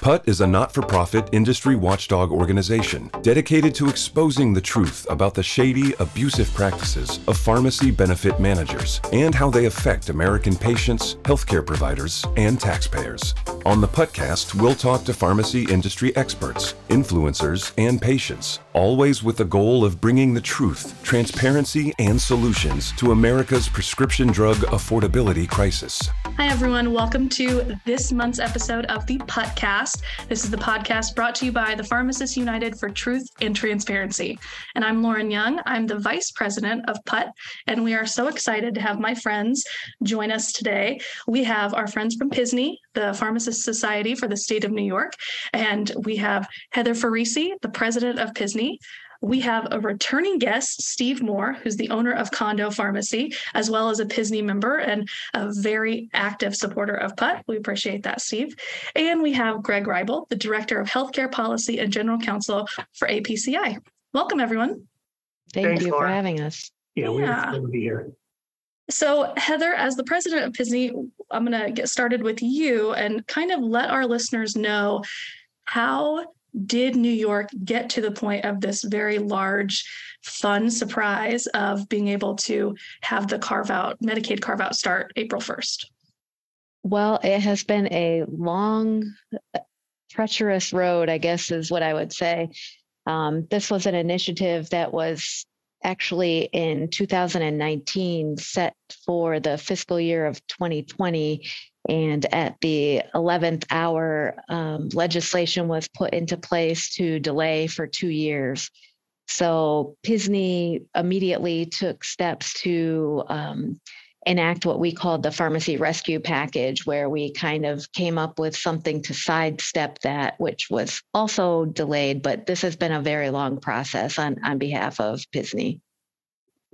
PUT is a not for profit industry watchdog organization dedicated to exposing the truth about the shady, abusive practices of pharmacy benefit managers and how they affect American patients, healthcare providers, and taxpayers. On the PUTcast, we'll talk to pharmacy industry experts, influencers, and patients, always with the goal of bringing the truth, transparency, and solutions to America's prescription drug affordability crisis. Hi, everyone. Welcome to this month's episode of the PUTcast. This is the podcast brought to you by the Pharmacists United for Truth and Transparency. And I'm Lauren Young. I'm the Vice President of PUT, and we are so excited to have my friends join us today. We have our friends from PSNY, the Pharmacist Society for the state of New York, and we have Heather Farisi, the president of PSNY we have a returning guest, Steve Moore, who's the owner of Condo Pharmacy, as well as a PSNY member and a very active supporter of PUT. We appreciate that, Steve. And we have Greg Reybold, the Director of Healthcare Policy and General Counsel for APCI. Welcome, everyone. Thank Thanks, you Laura. for having us. Yeah, we're yeah. to be here. So, Heather, as the president of PSNY, I'm going to get started with you and kind of let our listeners know how did New York get to the point of this very large, fun surprise of being able to have the carve out, Medicaid carve out start April 1st? Well, it has been a long, treacherous road, I guess is what I would say. Um, this was an initiative that was actually in 2019 set for the fiscal year of 2020 and at the 11th hour, um, legislation was put into place to delay for two years. So PSNY immediately took steps to um, enact what we called the pharmacy rescue package, where we kind of came up with something to sidestep that, which was also delayed. But this has been a very long process on, on behalf of PSNY.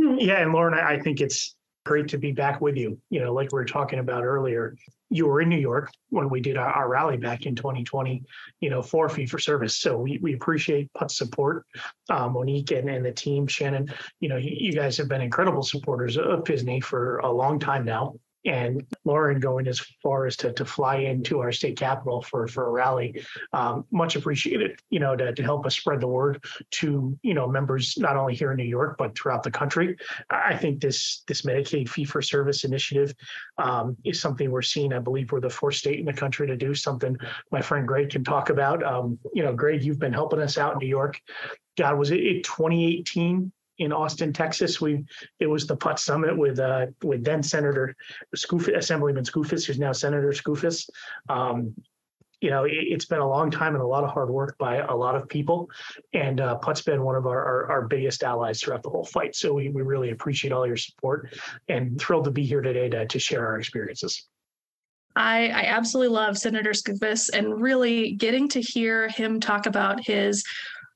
Hmm, yeah, and Lauren, I think it's great to be back with you. You know, like we were talking about earlier, you were in New York when we did our, our rally back in 2020, you know, for fee for service. So we, we appreciate Put's support. Uh, Monique and, and the team, Shannon, you know, you, you guys have been incredible supporters of PSNY for a long time now and Lauren going as far as to, to fly into our state capital for, for a rally. Um, much appreciated, you know, to, to help us spread the word to, you know, members not only here in New York, but throughout the country. I think this, this Medicaid fee for service initiative um, is something we're seeing. I believe we're the fourth state in the country to do something my friend Greg can talk about. Um, you know, Greg, you've been helping us out in New York. God, was it 2018 in Austin, Texas. We it was the Put Summit with uh, with then Senator Skoufis, Assemblyman Skoufis, who's now Senator Skoufis. Um, you know, it, has been a long time and a lot of hard work by a lot of people. And uh, Put's been one of our, our, our, biggest allies throughout the whole fight. So we, we really appreciate all your support and thrilled to be here today to, to share our experiences. I, I absolutely love Senator Skoufis and really getting to hear him talk about his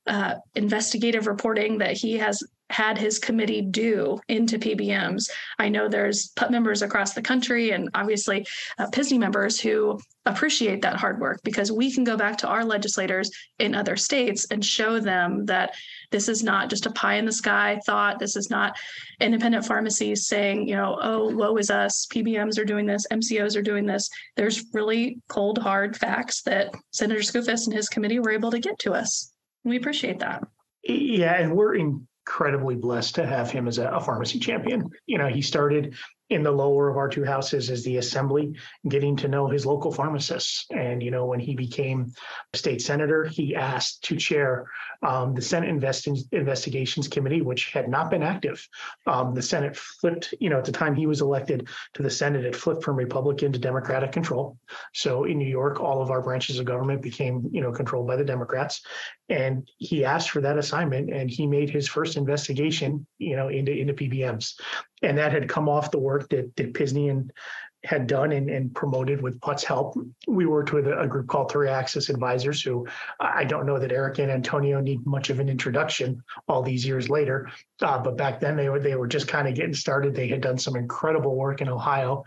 uh, investigative reporting that he has had his committee do into PBMs. I know there's PUT members across the country and obviously uh, PSNY members who appreciate that hard work because we can go back to our legislators in other states and show them that this is not just a pie in the sky thought. This is not independent pharmacies saying, you know, oh, woe is us. PBMs are doing this, MCOs are doing this. There's really cold, hard facts that Senator Skoufis and his committee were able to get to us. We appreciate that. Yeah, and we're in incredibly blessed to have him as a, a, pharmacy champion. You know, he started in the lower of our two houses is the assembly, getting to know his local pharmacists. And, you know, when he became state senator, he asked to chair um, the Senate Invest- Investigations Committee, which had not been active. Um, the Senate flipped, you know, at the time he was elected to the Senate, it flipped from Republican to Democratic control. So in New York, all of our branches of government became, you know, controlled by the Democrats. And he asked for that assignment and he made his first investigation, you know, into, into PBMs and that had come off the work that, that PSNY had done and, and promoted with Put's help. We worked with a, a group called Three Axis Advisors, who I don't know that Eric and Antonio need much of an introduction all these years later. Uh, but back then they were they were just kind of getting started. They had done some incredible work in Ohio,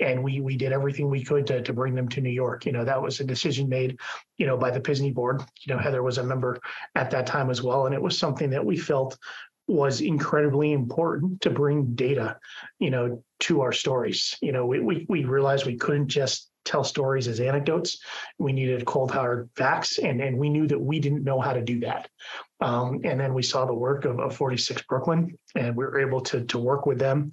and we we did everything we could to, to bring them to New York. You know, that was a decision made, you know, by the Pisney board. You know, Heather was a member at that time as well, and it was something that we felt was incredibly important to bring data, you know, to our stories. You know, we we, we realized we couldn't just tell stories as anecdotes. We needed cold hard facts, and, and we knew that we didn't know how to do that. Um, and then we saw the work of, of 46 Brooklyn, and we were able to, to work with them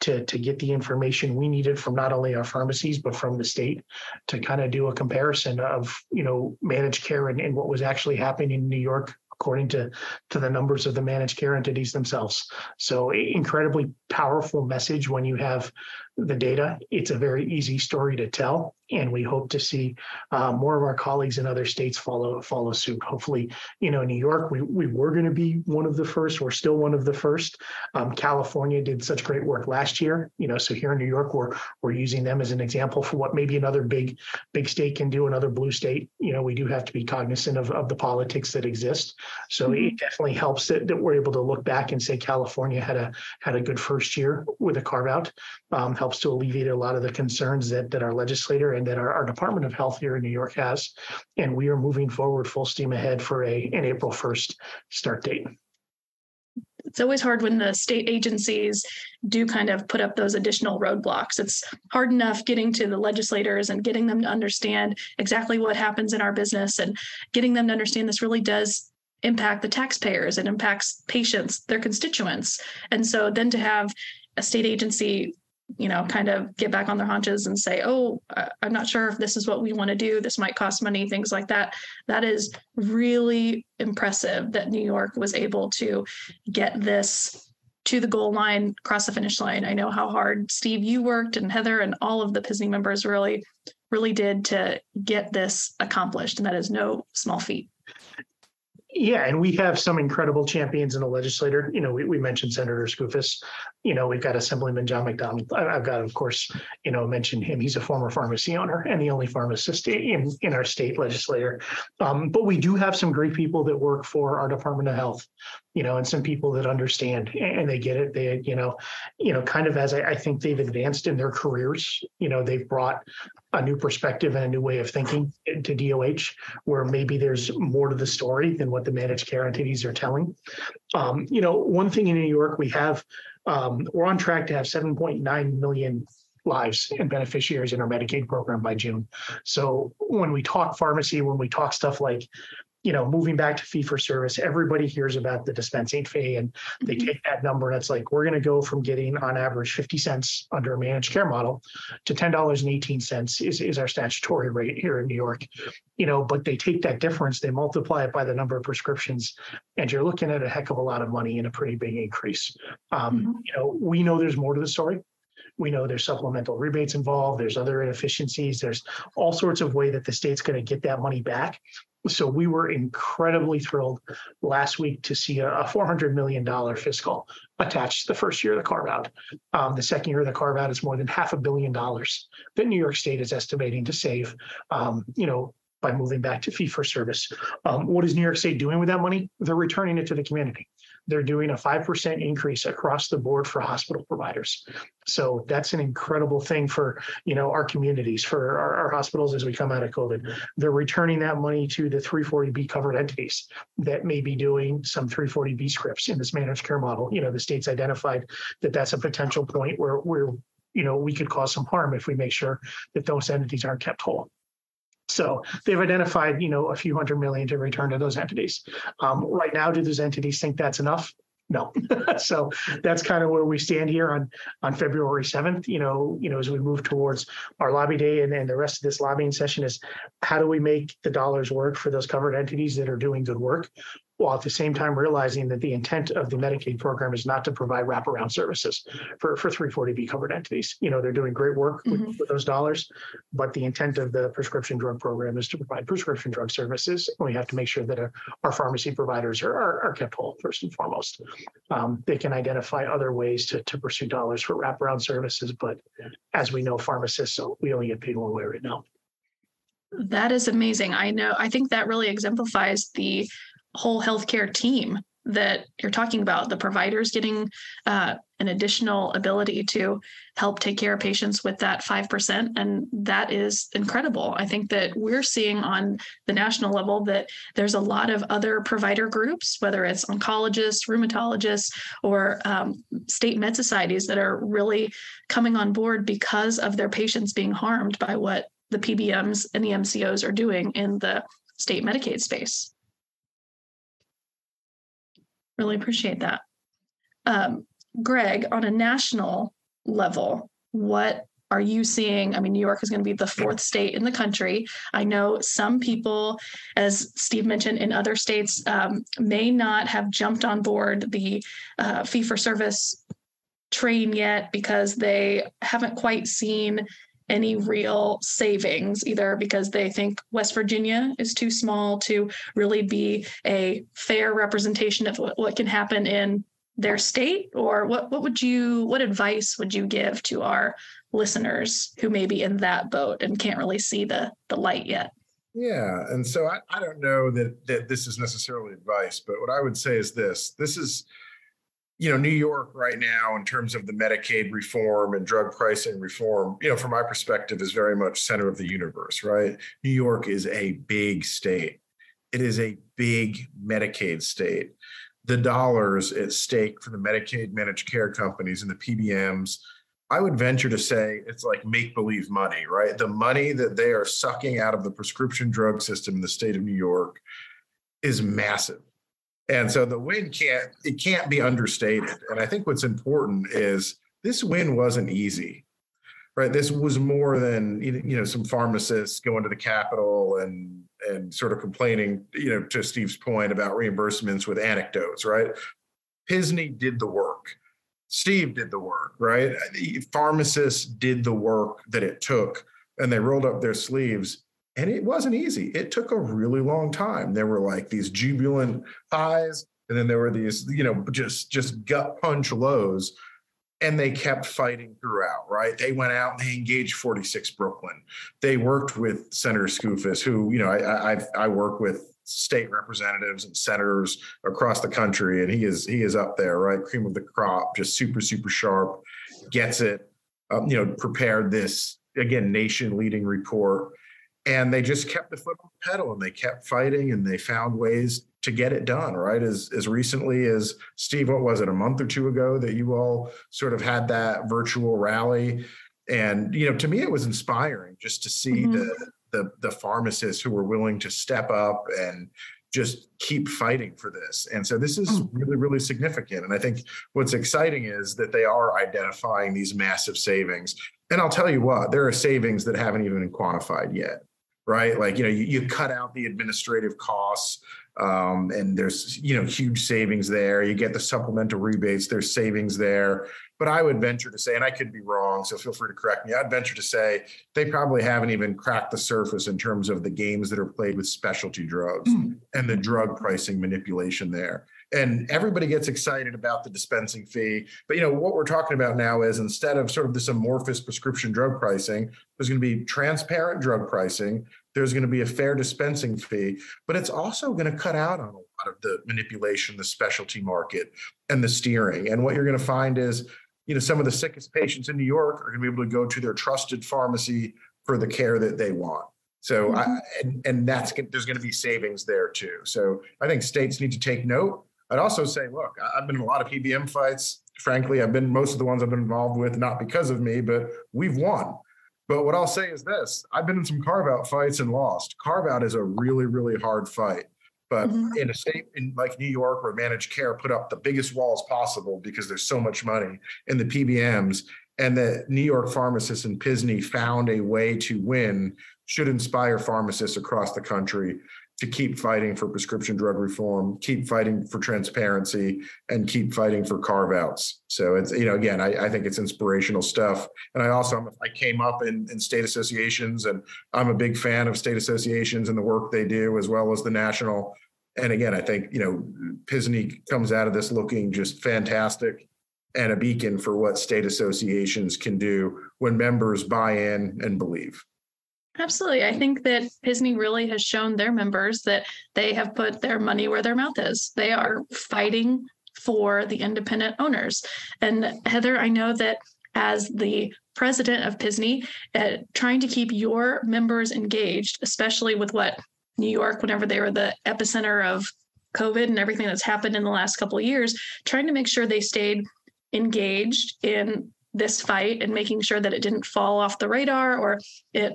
to, to get the information we needed from not only our pharmacies, but from the state to kind of do a comparison of, you know, managed care and, and what was actually happening in New York according to to the numbers of the managed care entities themselves. So incredibly powerful message when you have the data. It's a very easy story to tell, and we hope to see uh, more of our colleagues in other states follow follow suit. Hopefully, you know, New York, we, we were going to be one of the first. We're still one of the first. Um, California did such great work last year, you know. So here in New York, we're we're using them as an example for what maybe another big big state can do. Another blue state, you know, we do have to be cognizant of, of the politics that exist. So mm-hmm. it definitely helps that, that we're able to look back and say California had a had a good first year with a carve out. Um, helps to alleviate a lot of the concerns that that our legislator and that our, our Department of Health here in New York has. And we are moving forward full steam ahead for a an April 1st start date it's always hard when the state agencies do kind of put up those additional roadblocks. It's hard enough getting to the legislators and getting them to understand exactly what happens in our business and getting them to understand this really does impact the taxpayers, it impacts patients, their constituents. And so then to have a state agency you know, kind of get back on their haunches and say, oh, uh, I'm not sure if this is what we want to do. This might cost money, things like that. That is really impressive that New York was able to get this to the goal line, cross the finish line. I know how hard Steve, you worked, and Heather, and all of the PSNY members really, really did to get this accomplished. And that is no small feat. Yeah, and we have some incredible champions in the legislature. You know, we, we mentioned Senator Skoufis. You know, we've got Assemblyman John McDonald. I, have got, of course, you know, mentioned him. He's a former pharmacy owner and the only pharmacist in, in our state legislature. Um, but we do have some great people that work for our Department of Health, you know, and some people that understand and they get it. They, you know, you know, kind of as I, I think they've advanced in their careers, you know, they've brought a new perspective and a new way of thinking to DOH, where maybe there's more to the story than what the managed care entities are telling. Um, you know, one thing in New York, we have, um, we're on track to have 7.9 million lives and beneficiaries in our Medicaid program by June. So when we talk pharmacy, when we talk stuff like you know, moving back to fee for service, everybody hears about the dispensing fee and they mm-hmm. take that number and it's like, we're going to go from getting on average 50 cents under a managed care model to $10.18 is, is our statutory rate here in New York. You know, but they take that difference, they multiply it by the number of prescriptions, and you're looking at a heck of a lot of money and a pretty big increase. Um, mm-hmm. You know, we know there's more to the story. We know there's supplemental rebates involved. There's other inefficiencies. There's all sorts of way that the state's going to get that money back. So we were incredibly thrilled last week to see a, $400 million fiscal attached the first year of the carve out. Um, the second year of the carve out is more than half a billion dollars that New York State is estimating to save. Um, you know, by moving back to fee for service. Um, what is New York State doing with that money? They're returning it to the community they're doing a 5% increase across the board for hospital providers. So that's an incredible thing for, you know, our communities, for our, our hospitals as we come out of COVID. They're returning that money to the 340B covered entities that may be doing some 340B scripts in this managed care model. You know, the state's identified that that's a potential point where we're you know, we could cause some harm if we make sure that those entities aren't kept whole. So they've identified, you know, a few hundred million to return to those entities. Um, right now, do those entities think that's enough? No. so that's kind of where we stand here on on February 7th. You know, you know, as we move towards our lobby day and, and the rest of this lobbying session is how do we make the dollars work for those covered entities that are doing good work while at the same time realizing that the intent of the Medicaid program is not to provide wraparound services for, for 340B covered entities. You know, they're doing great work with, mm-hmm. with, those dollars, but the intent of the prescription drug program is to provide prescription drug services. And we have to make sure that our, our pharmacy providers are, are, are, kept whole first and foremost. Um, they can identify other ways to, to pursue dollars for wraparound services, but as we know, pharmacists, so we only get paid one way right now. That is amazing. I know. I think that really exemplifies the whole healthcare team that you're talking about the providers getting uh, an additional ability to help take care of patients with that 5% and that is incredible. I think that we're seeing on the national level that there's a lot of other provider groups whether it's oncologists rheumatologists or um, state med societies that are really coming on board because of their patients being harmed by what the pbms and the mcos are doing in the state medicaid space Really appreciate that. Um, Greg, on a national level, what are you seeing? I mean, New York is going to be the fourth state in the country. I know some people, as Steve mentioned, in other states um, may not have jumped on board the uh, fee for service train yet because they haven't quite seen any real savings, either because they think West Virginia is too small to really be a fair representation of what, can happen in their state, or what what would you what advice would you give to our listeners who may be in that boat and can't really see the the light yet? Yeah, and so I, I don't know that that this is necessarily advice, but what I would say is this: this is you know, New York right now, in terms of the Medicaid reform and drug pricing reform, you know, from my perspective, is very much center of the universe, right? New York is a big state. It is a big Medicaid state. The dollars at stake for the Medicaid managed care companies and the PBMs, I would venture to say it's like make believe money, right? The money that they are sucking out of the prescription drug system in the state of New York is massive and so the win can't it can't be understated. And I think what's important is this win wasn't easy. Right. This was more than you know some pharmacists going to the Capitol and and sort of complaining, you know, to Steve's point about reimbursements with anecdotes, right? Pisney did the work. Steve did the work, right? The Pharmacists did the work that it took and they rolled up their sleeves and it wasn't easy. It took a really long time. There were like these jubilant highs, and then there were these, you know, just just gut punch lows. And they kept fighting throughout, right? They went out and they engaged 46 Brooklyn. They worked with Senator Skoufis, who, you know, I I, I work with state representatives and senators across the country, and he is he is up there, right? Cream of the crop, just super super sharp, gets it. Um, you know, prepared this again nation leading report and they just kept the foot on the pedal and they kept fighting and they found ways to get it done right as as recently as steve what was it a month or two ago that you all sort of had that virtual rally and you know to me it was inspiring just to see mm-hmm. the, the the pharmacists who were willing to step up and just keep fighting for this. And so this is mm. really, really significant. And I think what's exciting is that they are identifying these massive savings. And I'll tell you what, there are savings that haven't even been quantified yet right? Like, you know, you, you cut out the administrative costs um, and there's, you know, huge savings there. You get the supplemental rebates, there's savings there. But I would venture to say, and I could be wrong, so feel free to correct me. I'd venture to say they probably haven't even cracked the surface in terms of the games that are played with specialty drugs mm-hmm. and the drug pricing manipulation there and everybody gets excited about the dispensing fee. But you know what we're talking about now is instead of sort of this amorphous prescription drug pricing, there's going to be transparent drug pricing. There's going to be a fair dispensing fee, but it's also going to cut out on a lot of the manipulation, the specialty market, and the steering. And what you're going to find is, you know, some of the sickest patients in New York are going to be able to go to their trusted pharmacy for the care that they want. So, mm-hmm. I, and, and that's there's going to be savings there too. So, I think states need to take note I'd also say, look, I've been in a lot of PBM fights. Frankly, I've been most of the ones I've been involved with, not because of me, but we've won. But what I'll say is this I've been in some carve out fights and lost. Carve out is a really, really hard fight. But mm-hmm. in a state in like New York where managed care put up the biggest walls possible because there's so much money in the PBMs, and the New York pharmacists and Pisney found a way to win should inspire pharmacists across the country to keep fighting for prescription drug reform, keep fighting for transparency, and keep fighting for carve outs. So it's you know again, I, I think it's inspirational stuff. And I also I came up in, in state associations, and I'm a big fan of state associations and the work they do, as well as the national. And again, I think you know Pisney comes out of this looking just fantastic and a beacon for what state associations can do when members buy in and believe. Absolutely. I think that PSNY really has shown their members that they have put their money where their mouth is. They are fighting for the independent owners. And Heather, I know that as the president of Pisney, uh, trying to keep your members engaged, especially with what New York, whenever they were the epicenter of COVID and everything that's happened in the last couple of years, trying to make sure they stayed engaged in this fight and making sure that it didn't fall off the radar or it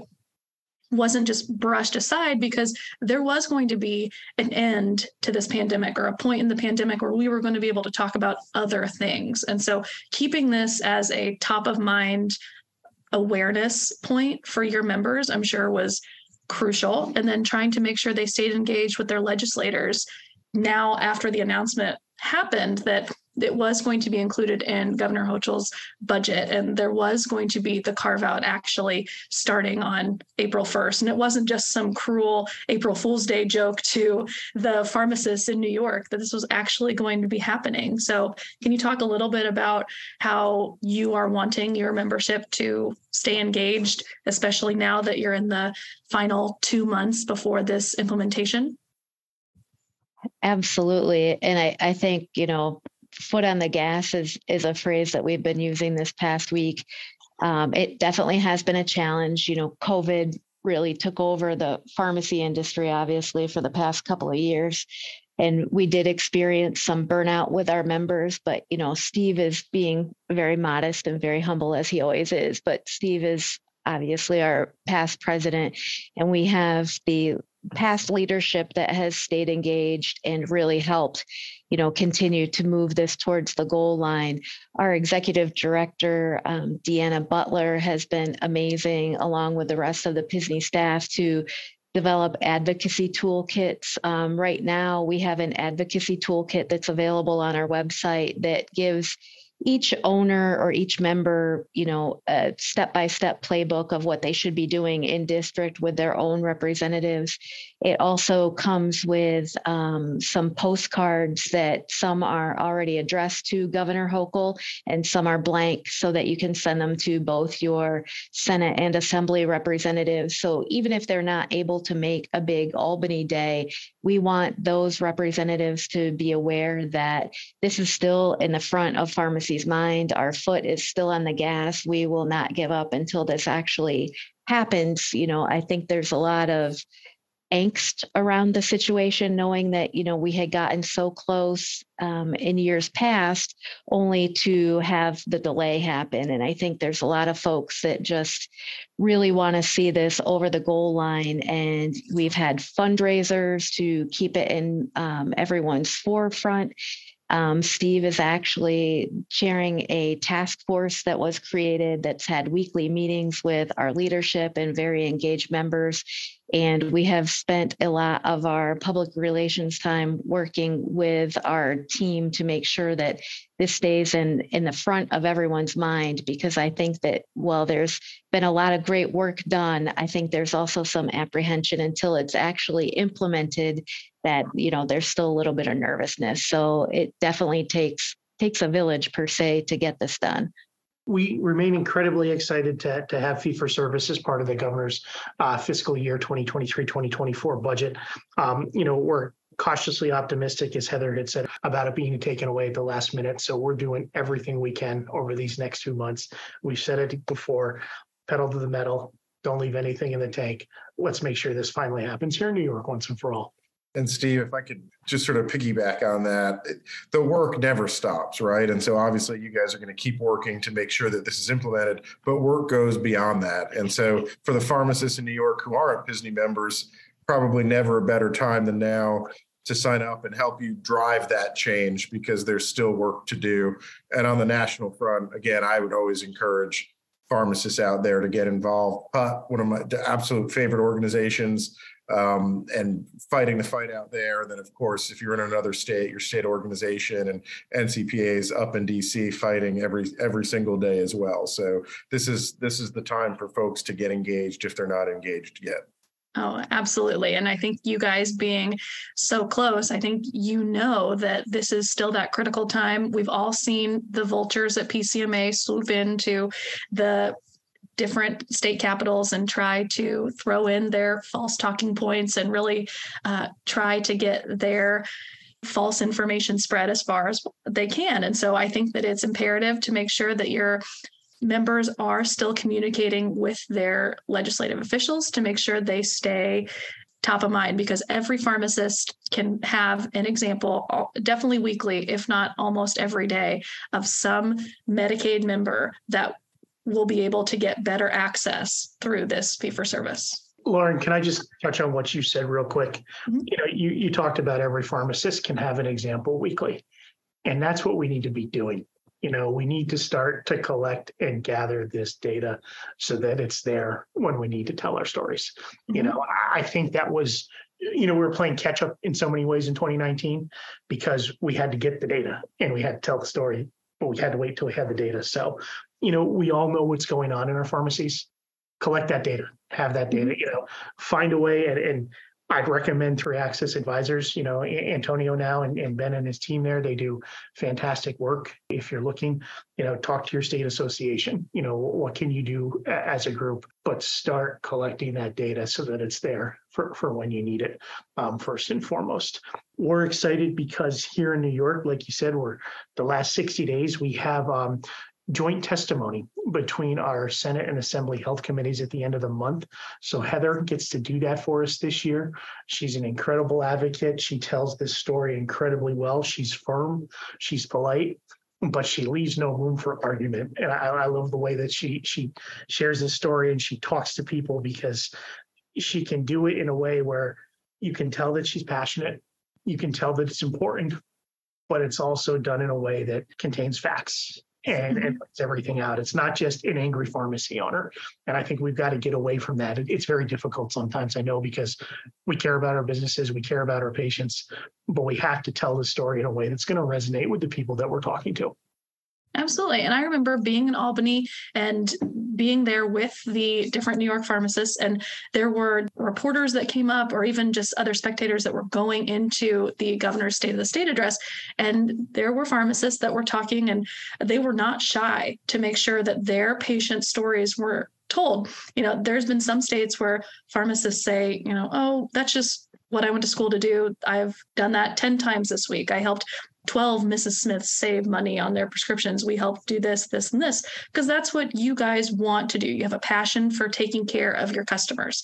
wasn't just brushed aside because there was going to be an end to this pandemic or a point in the pandemic where we were going to be able to talk about other things. And so keeping this as a top of mind awareness point for your members, I'm sure was crucial. And then trying to make sure they stayed engaged with their legislators now after the announcement happened that it was going to be included in Governor Hochul's budget, and there was going to be the carve out actually starting on April 1st. And it wasn't just some cruel April Fool's Day joke to the pharmacists in New York that this was actually going to be happening. So, can you talk a little bit about how you are wanting your membership to stay engaged, especially now that you're in the final two months before this implementation? Absolutely. And I, I think, you know, foot on the gas is, is a phrase that we've been using this past week. Um, it definitely has been a challenge. You know, COVID really took over the pharmacy industry, obviously, for the past couple of years. And we did experience some burnout with our members, but you know, Steve is being very modest and very humble as he always is. But Steve is obviously our past president, and we have the past leadership that has stayed engaged and really helped you know continue to move this towards the goal line our executive director um, deanna butler has been amazing along with the rest of the PSNY staff to develop advocacy toolkits. Um, right now, we have an advocacy toolkit that's available on our website that gives each owner or each member, you know, a step by step playbook of what they should be doing in district with their own representatives. It also comes with um, some postcards that some are already addressed to Governor Hochul and some are blank so that you can send them to both your Senate and Assembly representatives. So even if they're not able to make a big Albany day, we want those representatives to be aware that this is still in the front of pharmacy's mind. Our foot is still on the gas. We will not give up until this actually happens. You know, I think there's a lot of angst around the situation, knowing that, you know, we had gotten so close um, in years past only to have the delay happen. And I think there's a lot of folks that just really want to see this over the goal line. And we've had fundraisers to keep it in um, everyone's forefront. Um, Steve is actually chairing a task force that was created that's had weekly meetings with our leadership and very engaged members. And we have spent a lot of our public relations time working with our team to make sure that this stays in, in the front of everyone's mind. Because I think that while there's been a lot of great work done, I think there's also some apprehension until it's actually implemented that, you know, there's still a little bit of nervousness. So it definitely takes takes a village per se to get this done we remain incredibly excited to, to have fee for service as part of the governor's uh, fiscal year 2023-2024 budget. Um, you know, we're cautiously optimistic, as Heather had said, about it being taken away at the last minute. So we're doing everything we can over these next two months. We've said it before, pedal to the metal. Don't leave anything in the tank. Let's make sure this finally happens here in New York once and for all. And Steve, if I could just sort of piggyback on that, the work never stops, right? And so obviously you guys are going to keep working to make sure that this is implemented, but work goes beyond that. And so for the pharmacists in New York who aren't PSNY members, probably never a better time than now to sign up and help you drive that change because there's still work to do. And on the national front, again, I would always encourage pharmacists out there to get involved. PUT, one of my absolute favorite organizations, um, and fighting the fight out there. And then, of course, if you're in another state, your state organization and NCPA's up in DC fighting every every single day as well. So this is this is the time for folks to get engaged if they're not engaged yet. Oh, absolutely. And I think you guys being so close, I think you know that this is still that critical time. We've all seen the vultures at PCMA swoop into the different state capitals and try to throw in their false talking points and really uh, try to get their false information spread as far as they can. And so I think that it's imperative to make sure that your members are still communicating with their legislative officials to make sure they stay top of mind because every pharmacist can have an example definitely weekly if not almost every day of some medicaid member that will be able to get better access through this fee for service Lauren, can I just touch on what you said real quick? Mm-hmm. You know, you you talked about every pharmacist can have an example weekly. And that's what we need to be doing you know we need to start to collect and gather this data so that it's there when we need to tell our stories mm-hmm. you know i think that was you know we were playing catch up in so many ways in 2019 because we had to get the data and we had to tell the story but we had to wait till we had the data so you know we all know what's going on in our pharmacies collect that data have that data mm-hmm. you know find a way and, and I'd recommend Three Axis Advisors. You know, Antonio now and, and Ben and his team there, they do fantastic work. If you're looking, you know, talk to your state association. You know, what can you do as a group? But start collecting that data so that it's there for, for when you need it, um, first and foremost. We're excited because here in New York, like you said, we're the last 60 days, we have um, joint testimony between our Senate and Assembly Health Committees at the end of the month. So Heather gets to do that for us this year. She's an incredible advocate. She tells this story incredibly well. She's firm, she's polite, but she leaves no room for argument. And I, I love the way that she she shares this story and she talks to people because she can do it in a way where you can tell that she's passionate. You can tell that it's important, but it's also done in a way that contains facts and, mm-hmm. puts everything out. It's not just an angry pharmacy owner. And I think we've got to get away from that. It's very difficult sometimes, I know, because we care about our businesses, we care about our patients, but we have to tell the story in a way that's going to resonate with the people that we're talking to. Absolutely. And I remember being in Albany and being there with the different New York pharmacists, and there were reporters that came up, or even just other spectators that were going into the governor's State of the State address. And there were pharmacists that were talking, and they were not shy to make sure that their patient stories were told. You know, there's been some states where pharmacists say, you know, oh, that's just what I went to school to do. I've done that 10 times this week. I helped 12 Mrs. Smiths save money on their prescriptions. We help do this, this, and this, because that's what you guys want to do. You have a passion for taking care of your customers.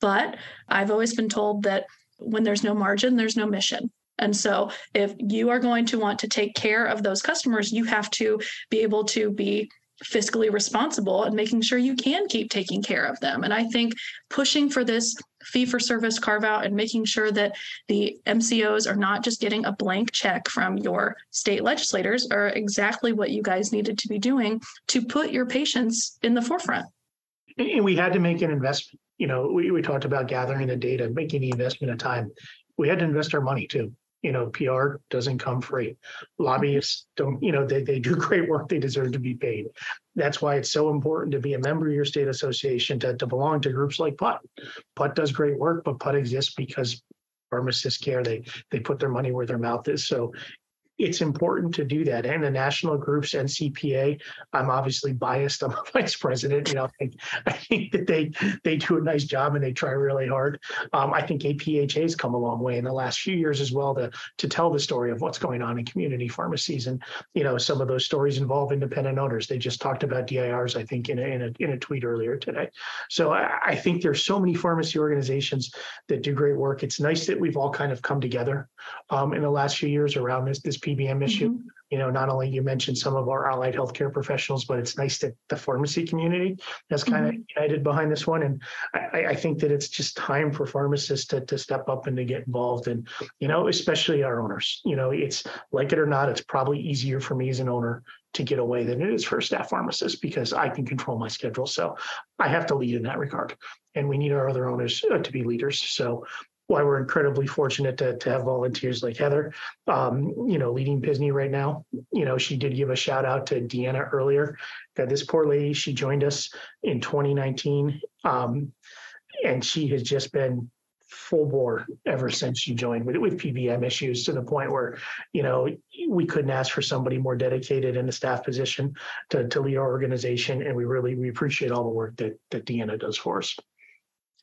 But I've always been told that when there's no margin, there's no mission. And so, if you are going to want to take care of those customers, you have to be able to be fiscally responsible and making sure you can keep taking care of them. And I think pushing for this fee for service carve out and making sure that the MCOs are not just getting a blank check from your state legislators are exactly what you guys needed to be doing to put your patients in the forefront. And we had to make an investment. You know, we, we talked about gathering the data, making the investment of time. We had to invest our money too you know, PR doesn't come free. Lobbyists don't, you know, they, they do great work. They deserve to be paid. That's why it's so important to be a member of your state association, to, to belong to groups like PUT. PUT does great work, but PUT exists because pharmacists care. They they put their money where their mouth is. So it's important to do that. And the national groups, NCPA, I'm obviously biased. I'm a vice president. You know, I think, I think that they they do a nice job and they try really hard. Um, I think APHA has come a long way in the last few years as well to to tell the story of what's going on in community pharmacies. And you know, some of those stories involve independent owners. They just talked about DIRs, I think, in a in a, in a tweet earlier today. So I, I think there's so many pharmacy organizations that do great work. It's nice that we've all kind of come together um, in the last few years around this this PBM issue. Mm-hmm. You know, not only you mentioned some of our allied healthcare professionals, but it's nice that the pharmacy community has kind mm-hmm. of united behind this one. And I, I, think that it's just time for pharmacists to, to step up and to get involved. And, you know, especially our owners, you know, it's like it or not, it's probably easier for me as an owner to get away than it is for a staff pharmacist because I can control my schedule. So I have to lead in that regard. And we need our other owners uh, to be leaders. So why we're incredibly fortunate to, to have volunteers like Heather, um, you know, leading Pisney right now. You know, she did give a shout out to Deanna earlier. That this poor lady, she joined us in 2019, um, and she has just been full bore ever since she joined with, with PBM issues to the point where, you know, we couldn't ask for somebody more dedicated in a staff position to, to lead our organization. And we really, we appreciate all the work that, that Deanna does for us.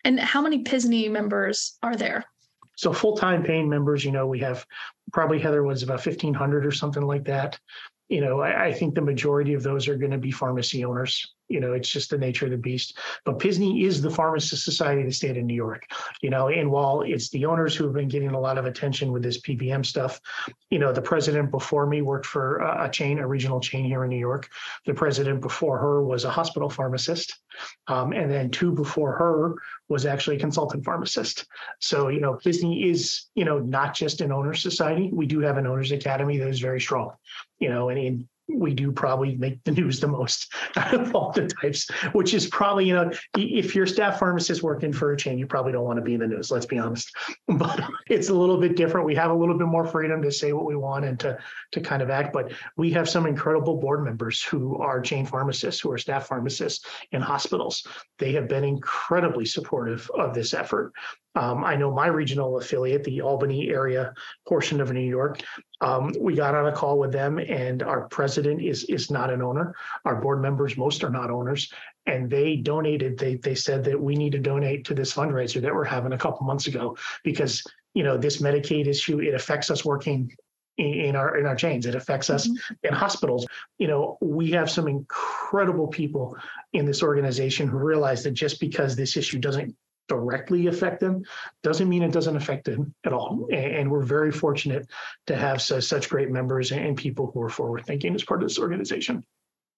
And how many PISNI members are there? So full-time paying members, you know, we have probably Heather was about 1500 or something like that. You know, I, I think the majority of those are going to be pharmacy owners you know it's just the nature of the beast. But pisney is the pharmacist society of the state of new york you know and while it's the owners who have been getting a lot of attention with this pbm stuff you know the president before me worked for a chain a regional chain here in new york. The president before her was a hospital pharmacist um, and then two before her was actually a consultant pharmacist. So you know pisney is you know not just an owner society. We do have an owners academy that is very strong you know and in we do probably make the news the most out of all the types, which is probably, you know, if you're staff pharmacist working for a chain, you probably don't want to be in the news, let's be honest. But it's a little bit different. We have a little bit more freedom to say what we want and to, to kind of act. But we have some incredible board members who are chain pharmacists, who are staff pharmacists in hospitals. They have been incredibly supportive of this effort. Um, I know my regional affiliate, the Albany area portion of New York, um, we got on a call with them, and our president is is not an owner. Our board members, most are not owners, and they donated. They they said that we need to donate to this fundraiser that we're having a couple months ago because you know this Medicaid issue it affects us working in our in our chains. It affects us mm-hmm. in hospitals. You know, we have some incredible people in this organization who realize that just because this issue doesn't directly affect them doesn't mean it doesn't affect them at all. And, we're very fortunate to have such great members and people who are forward thinking as part of this organization.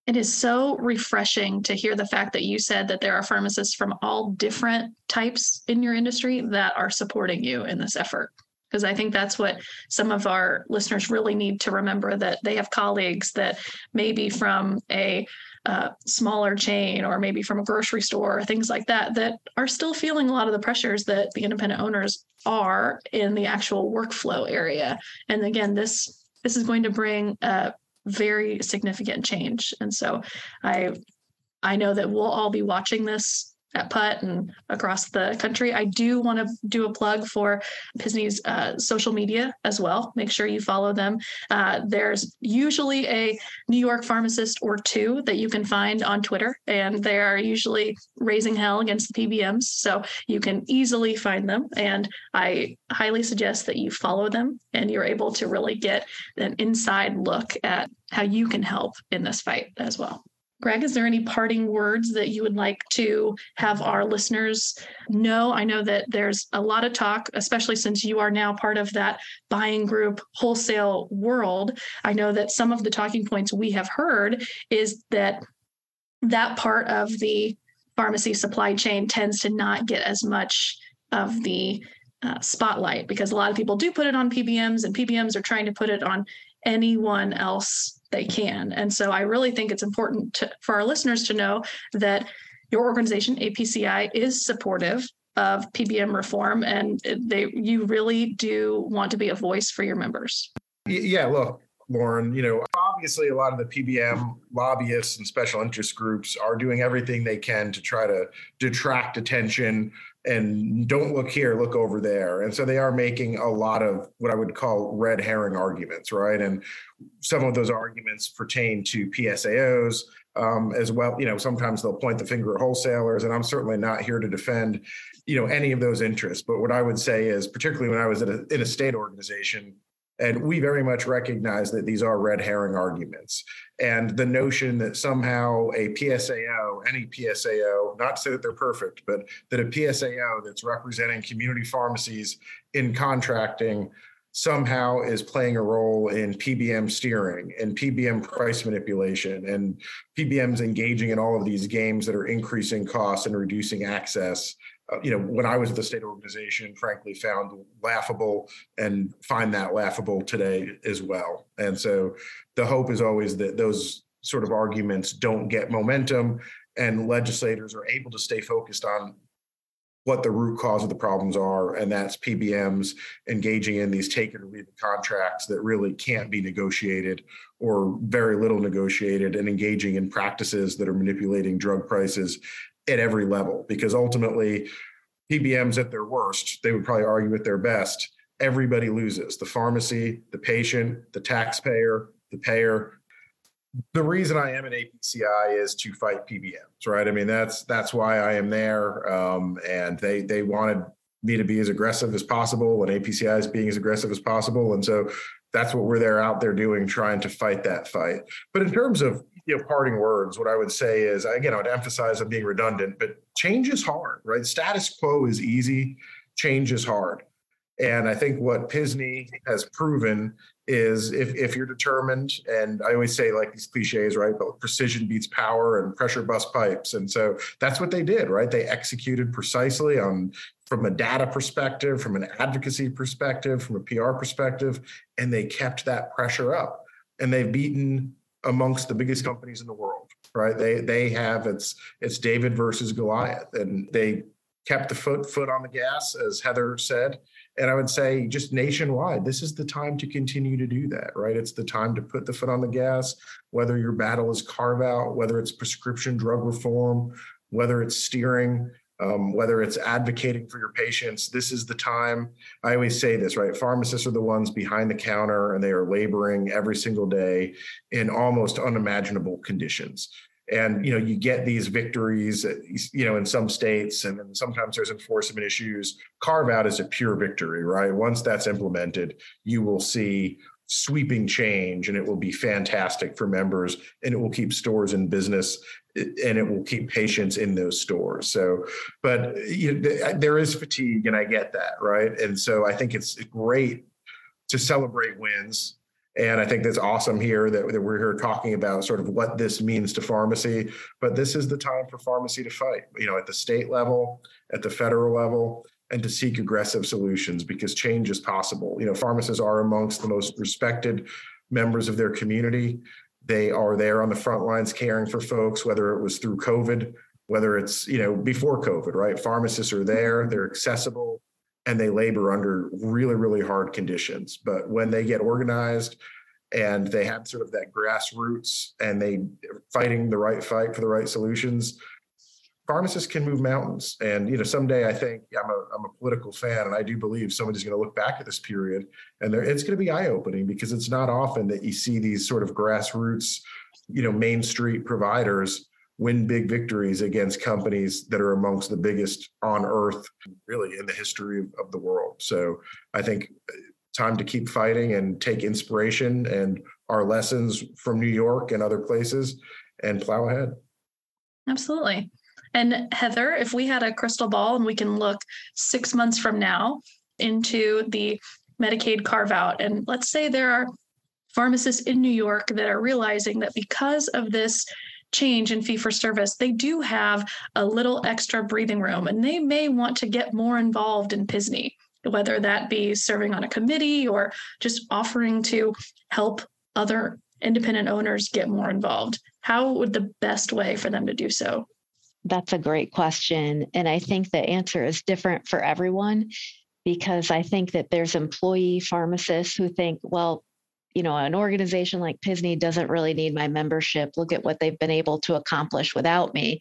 It is so refreshing to hear the fact that you said that there are pharmacists from all different types in your industry that are supporting you in this effort. Because I think that's what some of our listeners really need to remember that they have colleagues that maybe from a uh, smaller chain or maybe from a grocery store, or things like that, that are still feeling a lot of the pressures that the independent owners are in the actual workflow area. And again, this this is going to bring a very significant change. And so I I know that we'll all be watching this at PUT and across the country. I do want to do a plug for Pisney's uh, social media as well. Make sure you follow them. Uh, there's usually a New York pharmacist or two that you can find on Twitter, and they are usually raising hell against the PBMs. So you can easily find them. And I highly suggest that you follow them and you're able to really get an inside look at how you can help in this fight as well. Greg, is there any parting words that you would like to have our listeners know? I know that there's a lot of talk, especially since you are now part of that buying group wholesale world. I know that some of the talking points we have heard is that that part of the pharmacy supply chain tends to not get as much of the uh, spotlight because a lot of people do put it on PBMs and PBMs are trying to put it on anyone else they can. And so I really think it's important to, for our listeners to know that your organization, APCI, is supportive of PBM reform and they you really do want to be a voice for your members. Yeah, look, Lauren, you know, obviously a lot of the PBM lobbyists and special interest groups are doing everything they can to try to detract attention and don't look here, look over there. And so they are making a lot of what I would call red herring arguments, right? And some of those arguments pertain to PSAOs um, as well. You know, sometimes they'll point the finger at wholesalers, and I'm certainly not here to defend, you know, any of those interests. But what I would say is, particularly when I was a, in a state organization, and we very much recognize that these are red herring arguments. And the notion that somehow a PSAO, any PSAO, not to say that they're perfect, but that a PSAO that's representing community pharmacies in contracting somehow is playing a role in PBM steering and PBM price manipulation and PBMs engaging in all of these games that are increasing costs and reducing access uh, you know, when I was at the state organization, frankly, found laughable and find that laughable today as well. And so the hope is always that those sort of arguments don't get momentum and legislators are able to stay focused on what the root cause of the problems are, and that's PBMs engaging in these take it or leave it contracts that really can't be negotiated or very little negotiated, and engaging in practices that are manipulating drug prices at every level because ultimately PBMs at their worst, they would probably argue at their best. Everybody loses the pharmacy, the patient, the taxpayer, the payer. The reason I am at APCI is to fight PBMs, right? I mean, that's that's why I am there. Um, and they they wanted me to be as aggressive as possible, and APCI is being as aggressive as possible. And so that's what we're there out there doing, trying to fight that fight. But in terms of you know parting words, what I would say is again, I would emphasize I'm being redundant, but change is hard, right? Status quo is easy, change is hard. And I think what Pisney has proven is if, if you're determined, and I always say like these cliches, right? But precision beats power and pressure bust pipes. And so that's what they did, right? They executed precisely on from a data perspective, from an advocacy perspective, from a PR perspective, and they kept that pressure up. And they've beaten amongst the biggest companies in the world, right? They they have it's it's David versus Goliath, and they kept the foot foot on the gas, as Heather said. And I would say just nationwide, this is the time to continue to do that, right? It's the time to put the foot on the gas, whether your battle is carve out, whether it's prescription drug reform, whether it's steering um, whether it's advocating for your patients, this is the time. I always say this, right? Pharmacists are the ones behind the counter and they are laboring every single day in almost unimaginable conditions. And you know, you get these victories, you know, in some states, and then sometimes there's enforcement issues. Carve out is a pure victory, right? Once that's implemented, you will see sweeping change and it will be fantastic for members and it will keep stores in business and it will keep patients in those stores. So but you know, there is fatigue and i get that right? And so i think it's great to celebrate wins and i think that's awesome here that, that we're here talking about sort of what this means to pharmacy but this is the time for pharmacy to fight you know at the state level at the federal level and to seek aggressive solutions because change is possible. You know, pharmacists are amongst the most respected members of their community. They are there on the front lines caring for folks, whether it was through COVID, whether it's, you know, before COVID, right? Pharmacists are there, they're accessible, and they labor under really, really hard conditions. But when they get organized and they have sort of that grassroots and they fighting the right fight for the right solutions, pharmacists can move mountains. And you know, someday I think I'm a I'm a political fan, and I do believe somebody's going to look back at this period, and it's going to be eye opening because it's not often that you see these sort of grassroots, you know, main street providers win big victories against companies that are amongst the biggest on earth, really in the history of, of the world. So I think uh, time to keep fighting and take inspiration and our lessons from New York and other places and plow ahead. Absolutely. And Heather, if we had a crystal ball and we can look six months from now into the Medicaid carve out, and let's say there are pharmacists in New York that are realizing that because of this change in fee for service, they do have a little extra breathing room and they may want to get more involved in PSSNY, whether that be serving on a committee or just offering to help other independent owners get more involved. How would the best way for them to do so that's a great question. And I think the answer is different for everyone because I think that there's employee pharmacists who think, well, you know, an organization like PSSNY doesn't really need my membership. Look at what they've been able to accomplish without me.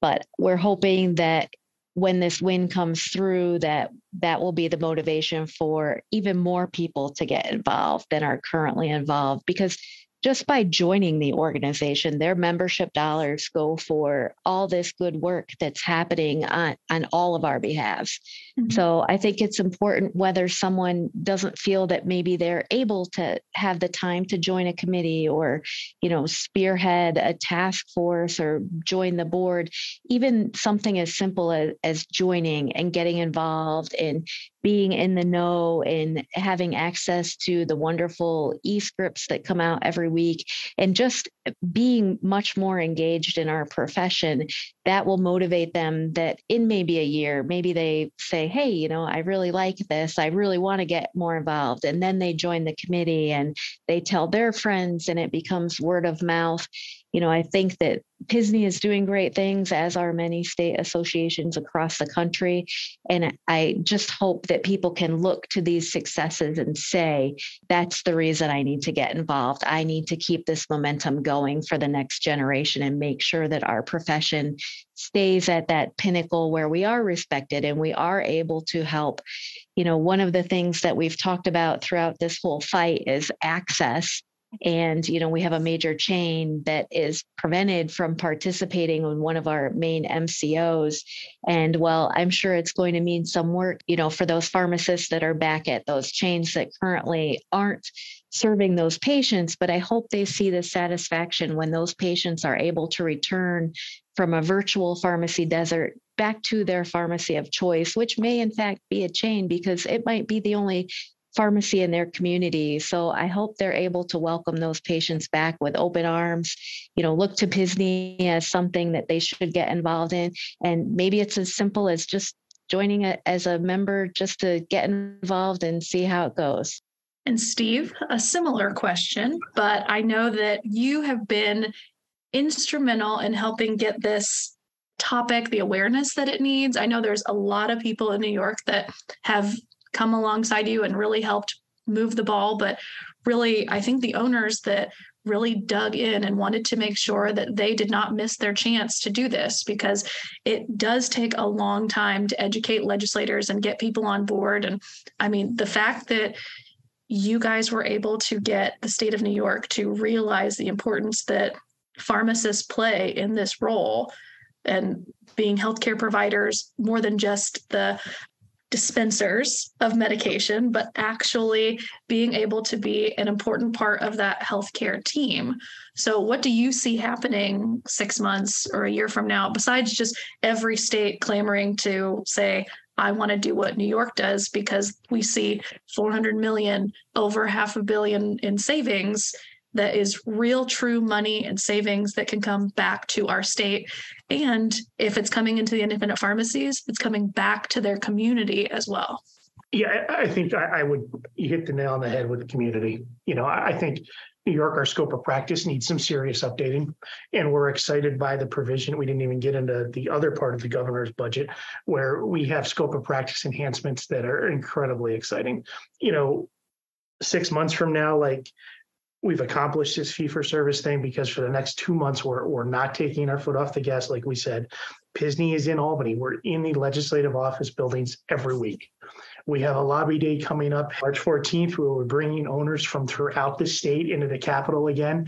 But we're hoping that when this win comes through that that will be the motivation for even more people to get involved than are currently involved because just by joining the organization, their membership dollars go for all this good work that's happening on, on all of our behalves. Mm-hmm. So I think it's important whether someone doesn't feel that maybe they're able to have the time to join a committee or, you know, spearhead a task force or join the board, even something as simple as, as joining and getting involved in being in the know and having access to the wonderful e-scripts that come out every week and just being much more engaged in our profession that will motivate them that in maybe a year maybe they say hey you know i really like this. I really want to get more involved. And then they join the committee and they tell their friends and it becomes word of mouth you know, I think that PSSNY is doing great things, as are many state associations across the country. And I just hope that people can look to these successes and say, that's the reason I need to get involved. I need to keep this momentum going for the next generation and make sure that our profession stays at that pinnacle where we are respected and we are able to help. You know, one of the things that we've talked about throughout this whole fight is access and you know we have a major chain that is prevented from participating in one of our main mcos and well i'm sure it's going to mean some work you know for those pharmacists that are back at those chains that currently aren't serving those patients but i hope they see the satisfaction when those patients are able to return from a virtual pharmacy desert back to their pharmacy of choice, which may in fact be a chain because it might be the only pharmacy in their community. So I hope they're able to welcome those patients back with open arms, you know, look to PSSNY as something that they should get involved in. And maybe it's as simple as just joining it as a member just to get involved and see how it goes. And Steve, a similar question, but I know that you have been instrumental in helping get this topic the awareness that it needs. I know there's a lot of people in New York that have come alongside you and really helped move the ball. But really, I think the owners that really dug in and wanted to make sure that they did not miss their chance to do this because it does take a long time to educate legislators and get people on board. And I mean, the fact that you guys were able to get the state of New York to realize the importance that pharmacists play in this role and being healthcare providers more than just the dispensers of medication, but actually being able to be an important part of that healthcare team. So, what do you see happening six months or a year from now, besides just every state clamoring to say, I want to do what New York does because we see 400 million, over half a billion in savings that is real, true money and savings that can come back to our state. And if it's coming into the independent pharmacies, it's coming back to their community as well. Yeah, I think I, would hit the nail on the head with the community. You know, I think New York, our scope of practice needs some serious updating. And we're excited by the provision. We didn't even get into the other part of the governor's budget where we have scope of practice enhancements that are incredibly exciting. You know, six months from now, like we've accomplished this fee for service thing because for the next two months we're, we're not taking our foot off the gas like we said PSSNY is in albany we're in the legislative office buildings every week we have a lobby day coming up march 14th where we're bringing owners from throughout the state into the capitol again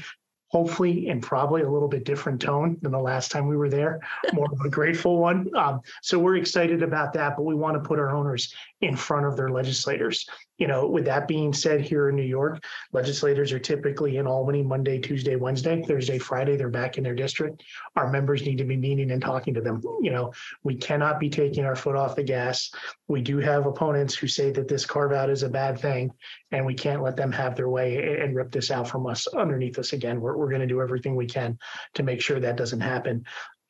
hopefully in probably a little bit different tone than the last time we were there, more of a grateful one. Um, so we're excited about that, but we want to put our owners in front of their legislators. You know, with that being said, here in New York, legislators are typically in Albany Monday, Tuesday, Wednesday, Thursday, Friday. They're back in their district. Our members need to be meeting and talking to them. You know, we cannot be taking our foot off the gas. We do have opponents who say that this carve out is a bad thing, and we can't let them have their way and rip this out from us underneath us again. We're, we're going to do everything we can to make sure that doesn't happen.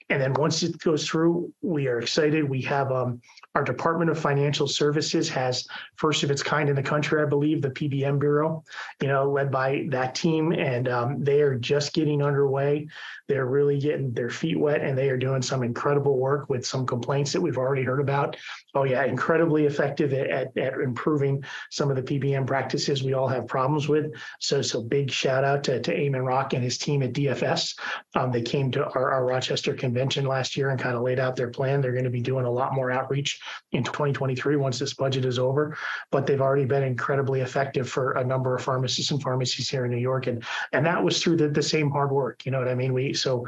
And then once it goes through, we are excited. We have um, our Department of Financial Services has first of its kind in the country, I believe, the PBM Bureau, you know, led by that team. And um, they are just getting underway. They're really getting their feet wet and they are doing some incredible work with some complaints that we've already heard about. Oh, yeah, incredibly effective at, at, at improving some of the PBM practices we all have problems with. So, so big shout out to, to Eamon Rock and his team at DFS. Um, they came to our, our Rochester convention last year and kind of laid out their plan. They're going to be doing a lot more outreach in 2023 once this budget is over. But they've already been incredibly effective for a number of pharmacists and pharmacies here in New York, and and that was through the, the same hard work. You know what I mean? We so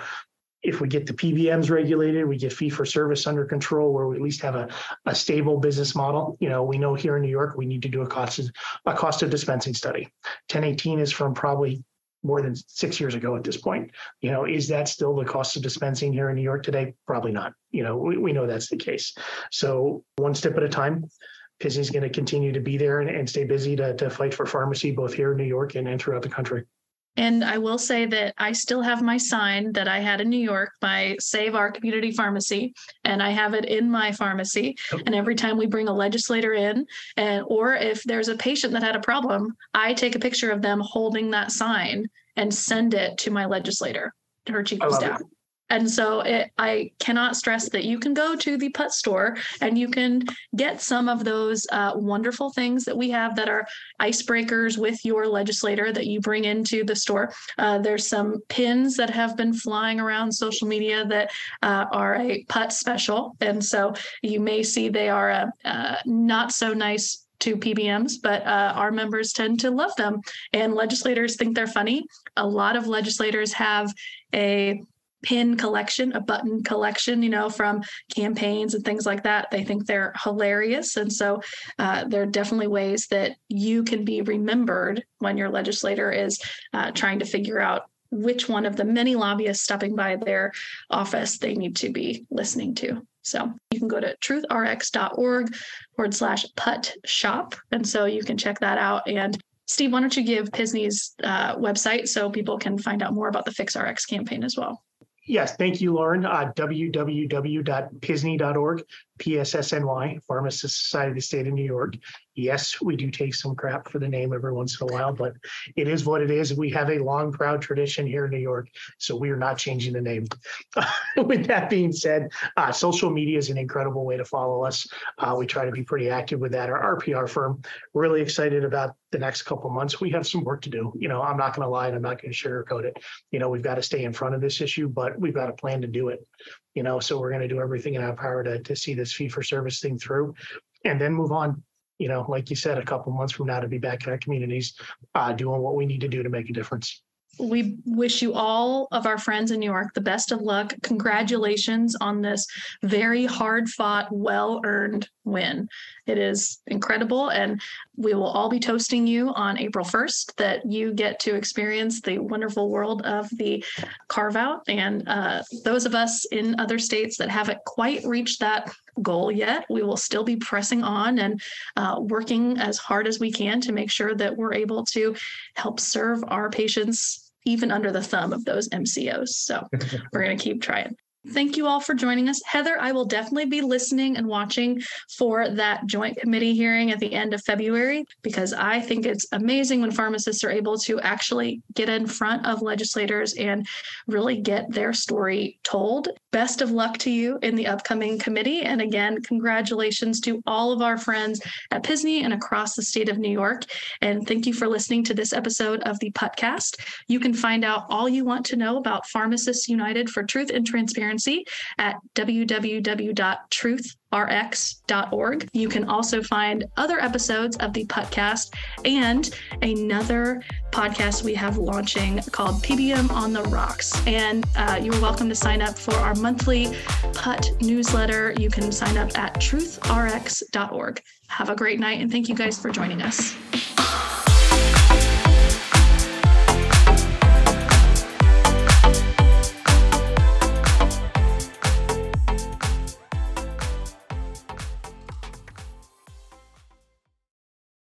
if we get the PBMs regulated, we get fee for service under control, where we at least have a, a stable business model. You know, we know here in New York, we need to do a cost of, a cost of dispensing study. 1018 is from probably more than six years ago at this point. You know, is that still the cost of dispensing here in New York today? Probably not. You know, we, we know that's the case. So one step at a time. PSSNY's going to continue to be there and, and stay busy to, to fight for pharmacy both here in New York and, and throughout the country. And I will say that I still have my sign that I had in New York, my Save Our Community Pharmacy, and I have it in my pharmacy. And every time we bring a legislator in, and or if there's a patient that had a problem, I take a picture of them holding that sign and send it to my legislator her cheek I was love it. And so it, I cannot stress that you can go to the PUT store and you can get some of those uh, wonderful things that we have that are icebreakers with your legislator that you bring into the store. Uh, there's some pins that have been flying around social media that uh, are a PUT special. And so you may see they are a, uh, not so nice to PBMs, but uh, our members tend to love them. And legislators think they're funny. A lot of legislators have a pin collection, a button collection, you know, from campaigns and things like that. They think they're hilarious. And so uh, there are definitely ways that you can be remembered when your legislator is uh, trying to figure out which one of the many lobbyists stopping by their office they need to be listening to. So you can go to truthrx.org forward slash put shop. And so you can check that out. And Steve, why don't you give PSSNY's uh, website so people can find out more about the FixRx campaign as well? Yes, thank you, Lauren. Uh, www.pisny.org, PSSNY, Pharmacist Society of the State of New York. Yes, we do take some crap for the name every once in a while, but it is what it is. We have a long, proud tradition here in New York, so we are not changing the name. With that being said, uh, social media is an incredible way to follow us. Uh, we try to be pretty active with that. Our, our PR firm, really excited about the next couple months. We have some work to do. You know, I'm not going to lie and I'm not going to sugarcoat it. You know, we've got to stay in front of this issue, but we've got a plan to do it. You know, so we're going to do everything in our power to, to see this fee for service thing through and then move on. You know, like you said, a couple months from now to be back in our communities, uh, doing what we need to do to make a difference. We wish you all of our friends in New York the best of luck. Congratulations on this very hard fought, well earned win. It is incredible. And we will all be toasting you on April 1st that you get to experience the wonderful world of the carve out. And uh, those of us in other states that haven't quite reached that goal yet, we will still be pressing on and uh, working as hard as we can to make sure that we're able to help serve our patients even under the thumb of those MCOs. So we're going to keep trying. Thank you all for joining us. Heather, I will definitely be listening and watching for that joint committee hearing at the end of February because I think it's amazing when pharmacists are able to actually get in front of legislators and really get their story told. Best of luck to you in the upcoming committee. And again, congratulations to all of our friends at PSSNY and across the state of New York. And thank you for listening to this episode of the podcast. You can find out all you want to know about Pharmacists United for Truth and Transparency at www.truthrx.org. You can also find other episodes of the Putcast and another podcast we have launching called PBM on the Rocks. And uh, you're welcome to sign up for our monthly PUT newsletter. You can sign up at truthrx.org. Have a great night and thank you guys for joining us.